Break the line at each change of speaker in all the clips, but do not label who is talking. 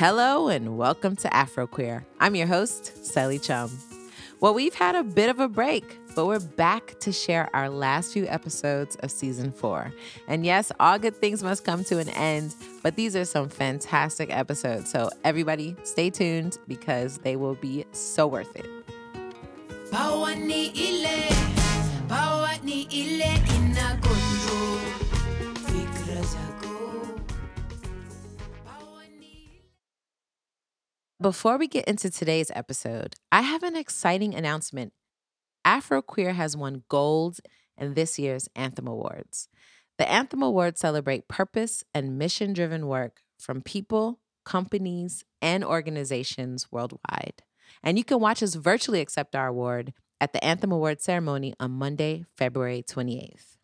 Hello and welcome to Afroqueer. I'm your host, Selly Thiam. Well, we've had a bit of a break, but we're back to share our last few episodes of season four. And yes, all good things must come to an end, but these are some fantastic episodes. So, everybody, stay tuned because they will be so worth it. Before we get into today's episode, I have an exciting announcement. Afroqueer has won gold in this year's Anthem Awards. The Anthem Awards celebrate purpose and mission driven work from people, companies, and organizations worldwide. And you can watch us virtually accept our award at the Anthem Awards ceremony on Monday, February 28th.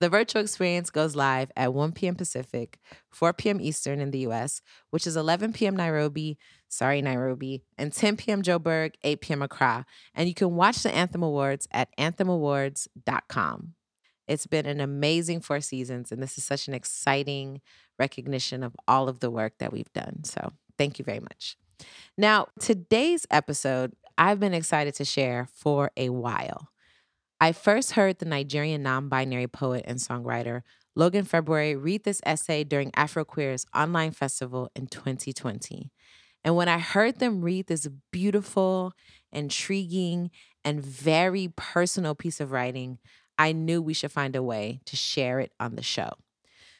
The virtual experience goes live at 1 p.m. Pacific, 4 p.m. Eastern in the US, which is 11 p.m. Nairobi, sorry, Nairobi, and 10 p.m. Joburg, 8 p.m. Accra. And you can watch the Anthem Awards at anthemawards.com. It's been an amazing four seasons, and this is such an exciting recognition of all of the work that we've done. So thank you very much. Now, today's episode, I've been excited to share for a while. I first heard the Nigerian non binary poet and songwriter Logan February read this essay during Afroqueer's online festival in 2020. And when I heard them read this beautiful, intriguing, and very personal piece of writing, I knew we should find a way to share it on the show.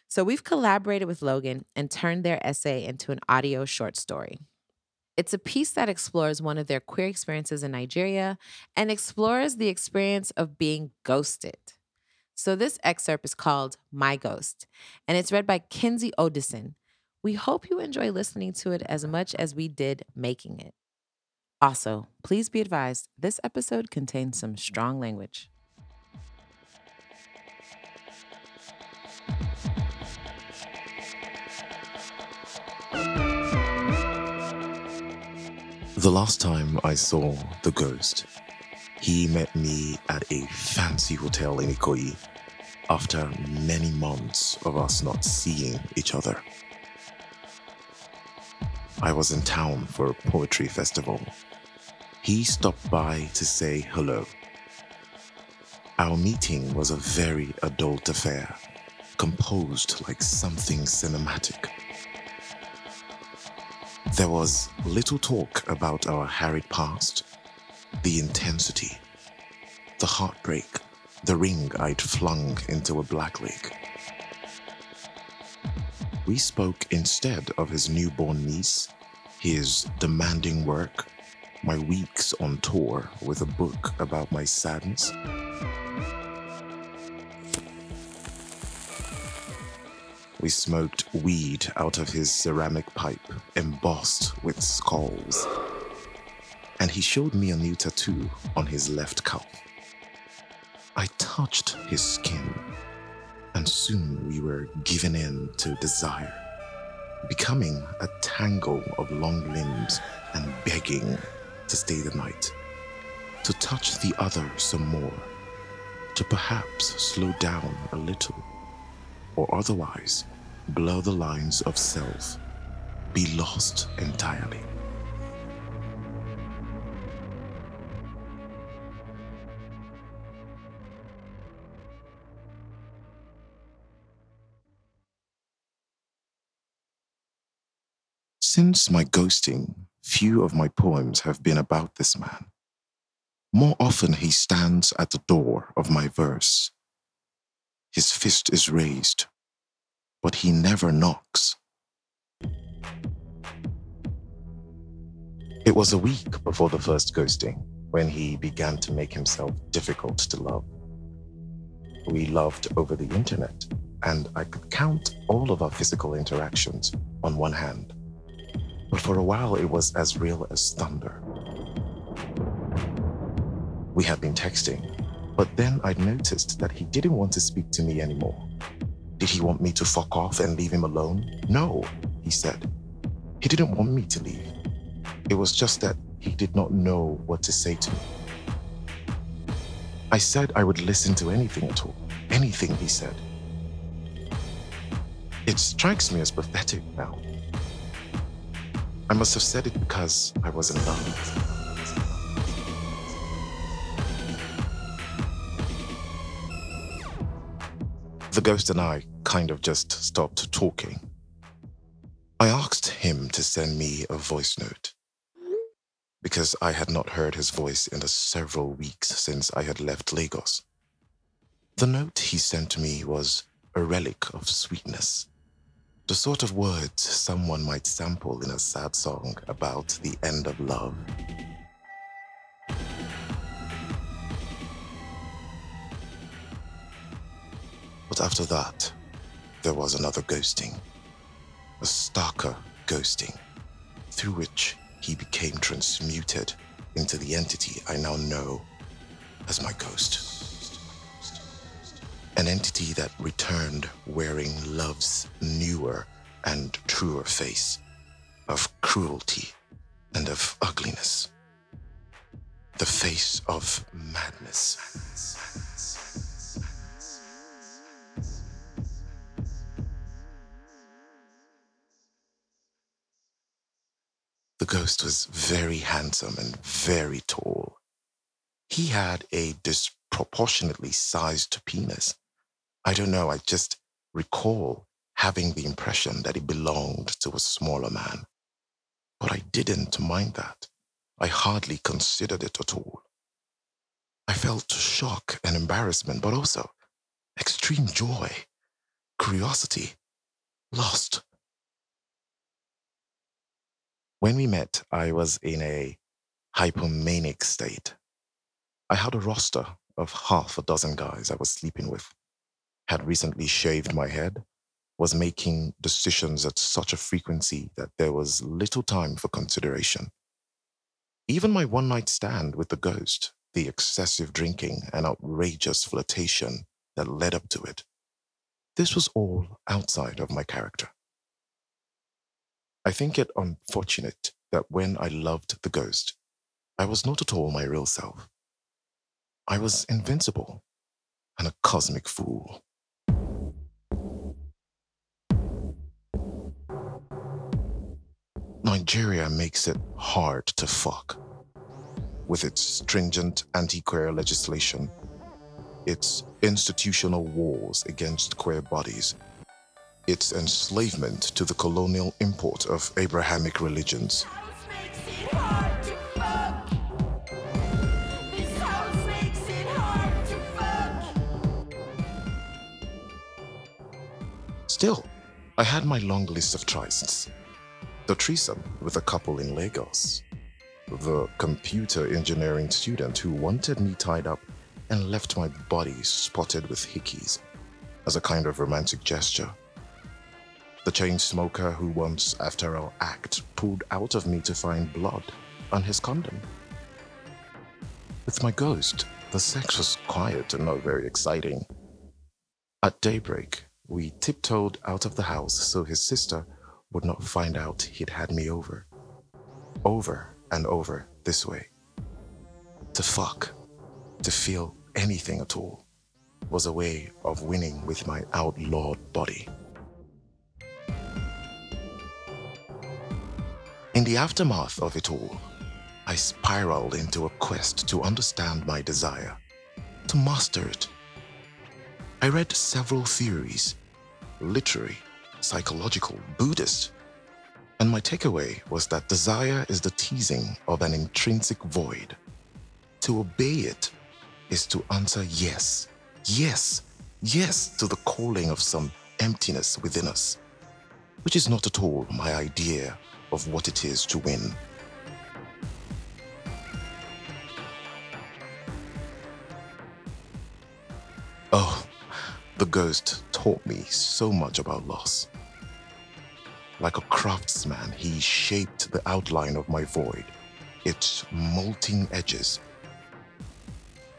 So we've collaborated with Logan and turned their essay into an audio short story. It's a piece that explores one of their queer experiences in Nigeria and explores the experience of being ghosted. So, this excerpt is called My Ghost, and it's read by Kinsey Odison. We hope you enjoy listening to it as much as we did making it. Also, please be advised this episode contains some strong language.
The last time I saw the ghost, he met me at a fancy hotel in Ikoyi after many months of us not seeing each other. I was in town for a poetry festival. He stopped by to say hello. Our meeting was a very adult affair, composed like something cinematic. There was little talk about our harried past, the intensity, the heartbreak, the ring I'd flung into a black lake. We spoke instead of his newborn niece, his demanding work, my weeks on tour with a book about my sadness. We smoked weed out of his ceramic pipe, embossed with skulls. And he showed me a new tattoo on his left calf. I touched his skin, and soon we were given in to desire, becoming a tangle of long limbs and begging to stay the night, to touch the other some more, to perhaps slow down a little or otherwise blur the lines of self, be lost entirely. Since my ghosting, few of my poems have been about this man. More often, he stands at the door of my verse. His fist is raised, but he never knocks. It was a week before the first ghosting when he began to make himself difficult to love. We loved over the internet, and I could count all of our physical interactions on one hand. But for a while, it was as real as thunder. We had been texting, but then I noticed that he didn't want to speak to me anymore. Did he want me to fuck off and leave him alone? No, he said. He didn't want me to leave. It was just that he did not know what to say to me. I said I would listen to anything at all, anything he said. It strikes me as pathetic now. I must have said it because I was in love. The ghost and I kind of just stopped talking. I asked him to send me a voice note because I had not heard his voice in the several weeks since I had left Lagos. The note he sent me was a relic of sweetness. The sort of words someone might sample in a sad song about the end of love. But after that, there was another ghosting. A starker ghosting, through which he became transmuted into the entity I now know as my ghost. An entity that returned wearing love's newer and truer face of cruelty and of ugliness. The face of madness. Ghost was very handsome and very tall. He had a disproportionately sized penis. I don't know, I just recall having the impression that he belonged to a smaller man. But I didn't mind that. I hardly considered it at all. I felt shock and embarrassment, but also extreme joy, curiosity, lost. When we met, I was in a hypomanic state. I had a roster of half a dozen guys I was sleeping with, had recently shaved my head, was making decisions at such a frequency that there was little time for consideration. Even my one night stand with the ghost, the excessive drinking and outrageous flirtation that led up to it, this was all outside of my character. I think it unfortunate that when I loved the ghost, I was not at all my real self. I was invincible and a cosmic fool. Nigeria makes it hard to fuck. With its stringent anti queer legislation, its institutional wars against queer bodies, its enslavement to the colonial import of Abrahamic religions. Still, I had my long list of trysts. The threesome with a couple in Lagos. The computer engineering student who wanted me tied up and left my body spotted with hickeys as a kind of romantic gesture the chain smoker who once, after our act, pulled out of me to find blood on his condom. With my ghost, the sex was quiet and not very exciting. At daybreak, we tiptoed out of the house so his sister would not find out he'd had me over. Over and over this way. To fuck, to feel anything at all, was a way of winning with my outlawed body. In the aftermath of it all, I spiraled into a quest to understand my desire, to master it. I read several theories literary, psychological, Buddhist, and my takeaway was that desire is the teasing of an intrinsic void. To obey it is to answer yes, yes, yes to the calling of some emptiness within us, which is not at all my idea of what it is to win. Oh, the ghost taught me so much about loss. Like a craftsman, he shaped the outline of my void, its molting edges.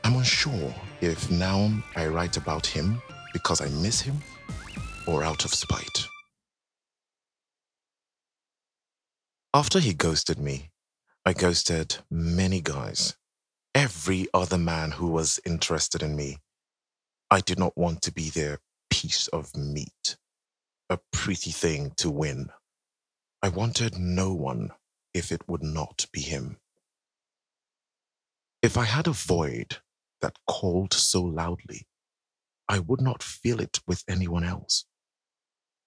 I'm unsure if now I write about him because I miss him or out of spite. After he ghosted me, I ghosted many guys. Every other man who was interested in me. I did not want to be their piece of meat, a pretty thing to win. I wanted no one if it would not be him. If I had a void that called so loudly, I would not fill it with anyone else.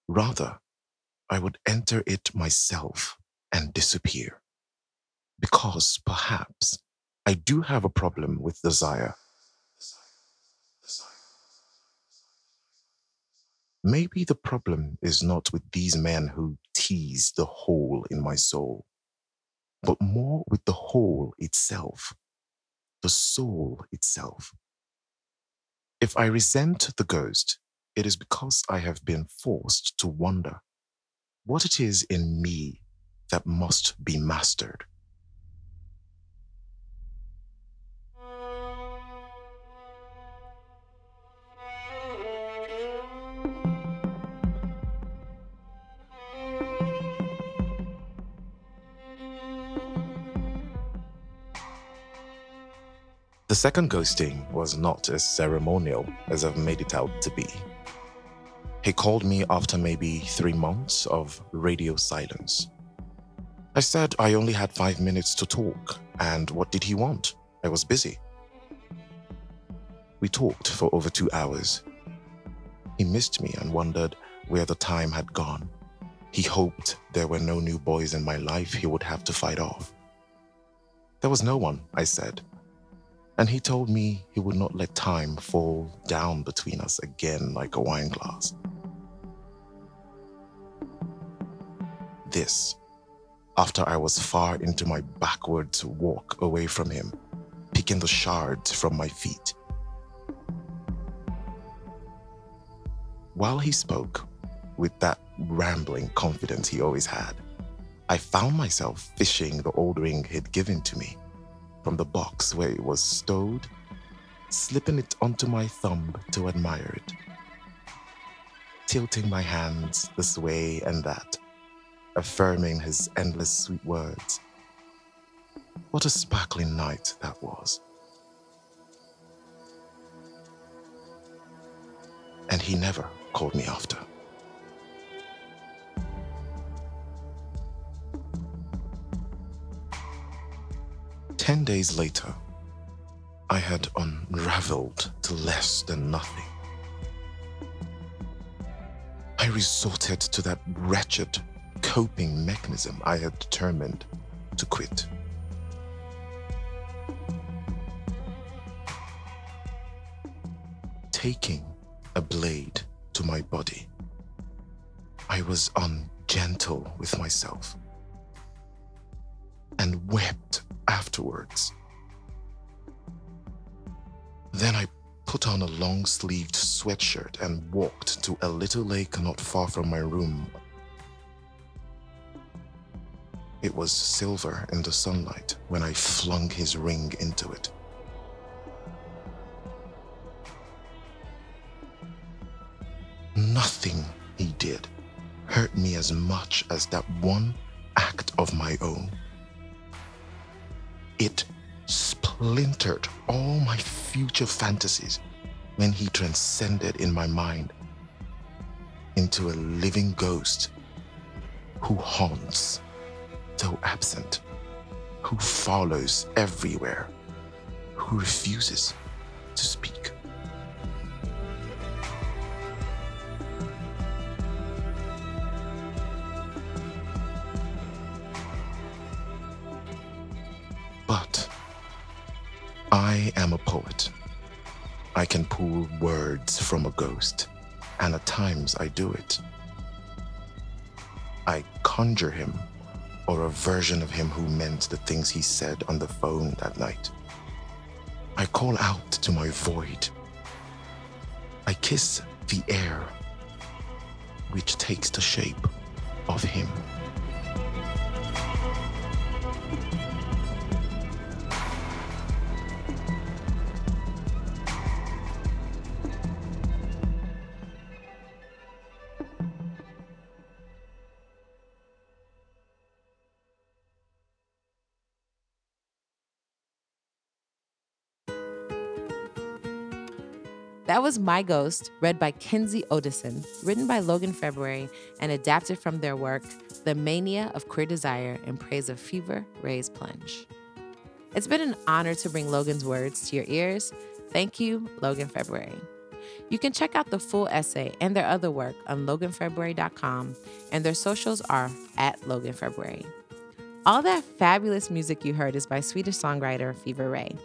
Rather, I would enter it myself and disappear. Because perhaps I do have a problem with desire. Maybe the problem is not with these men who tease the hole in my soul, but more with the hole itself, the soul itself. If I resent the ghost, it is because I have been forced to wonder what it is in me that must be mastered. The second ghosting was not as ceremonial as I've made it out to be. He called me after maybe three months of radio silence. I said I only had five minutes to talk, and what did he want? I was busy. We talked for over two hours. He missed me and wondered where the time had gone. He hoped there were no new boys in my life he would have to fight off. There was no one, I said and he told me he would not let time fall down between us again like a wine glass. This, after I was far into my backwards walk away from him, picking the shards from my feet. While he spoke, with that rambling confidence he always had, I found myself fishing the old ring he'd given to me from the box where it was stowed, slipping it onto my thumb to admire it, tilting my hands this way and that, affirming his endless sweet words. What a sparkling night that was. And he never called me after. 10 days later, I had unraveled to less than nothing. I resorted to that wretched coping mechanism I had determined to quit. Taking a blade to my body, I was ungentle with myself and wept afterwards. Then I put on a long sleeved sweatshirt and walked to a little lake not far from my room. It was silver in the sunlight when I flung his ring into it. Nothing he did hurt me as much as that one act of my own. It splintered all my future fantasies when he transcended in my mind into a living ghost who haunts, though absent, who follows everywhere, who refuses to speak. But I am a poet. I can pull words from a ghost, and at times I do it. I conjure him, or a version of him who meant the things he said on the phone that night. I call out to my void. I kiss the air, which takes the shape of him.
That was My Ghost, read by Kinsey Odison, written by Logan February, and adapted from their work the mania of queer desire in praise of Fever Ray's plunge. It's been an honor to bring Logan's words to your ears. Thank you, Logan February. You can check out the full essay and their other work on loganfebruary.com, and their socials are at Logan February. All that fabulous music you heard is by Swedish songwriter Fever Ray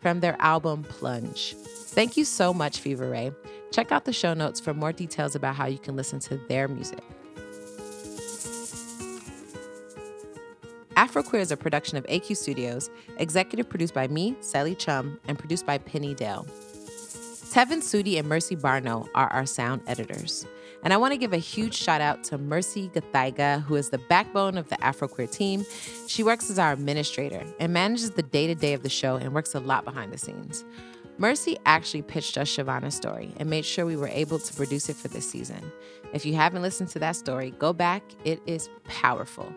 from their album Plunge. Thank you so much, Fever Ray. Check out the show notes for more details about how you can listen to their music. Afroqueer is a production of AQ Studios, executive produced by me, Selly Thiam, and produced by Penny Dale. Tevin Sudi and Mercy Barno are our sound editors. And I want to give a huge shout out to Mercy Gathaiga, who is the backbone of the Afroqueer team. She works as our administrator and manages the day to day of the show and works a lot behind the scenes. Mercy actually pitched us Shavonna's story and made sure we were able to produce it for this season. If you haven't listened to that story, go back. It is powerful.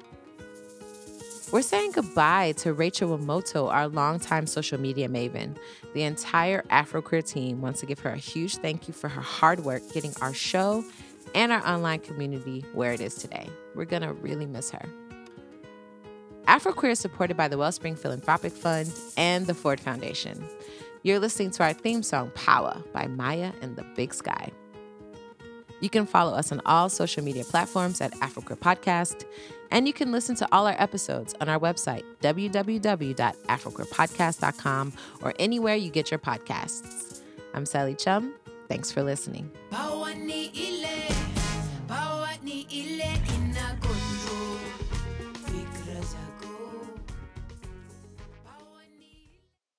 We're saying goodbye to Rachel Wamoto, our longtime social media maven. The entire Afroqueer team wants to give her a huge thank you for her hard work getting our show and our online community where it is today. We're gonna really miss her. Afroqueer is supported by the Wellspring Philanthropic Fund and the Ford Foundation. You're listening to our theme song, Power, by Maya and the Big Sky. You can follow us on all social media platforms at Afroqueer Podcast, and you can listen to all our episodes on our website, www.afroqueerpodcast.com, or anywhere you get your podcasts. I'm Selly Thiam. Thanks for listening.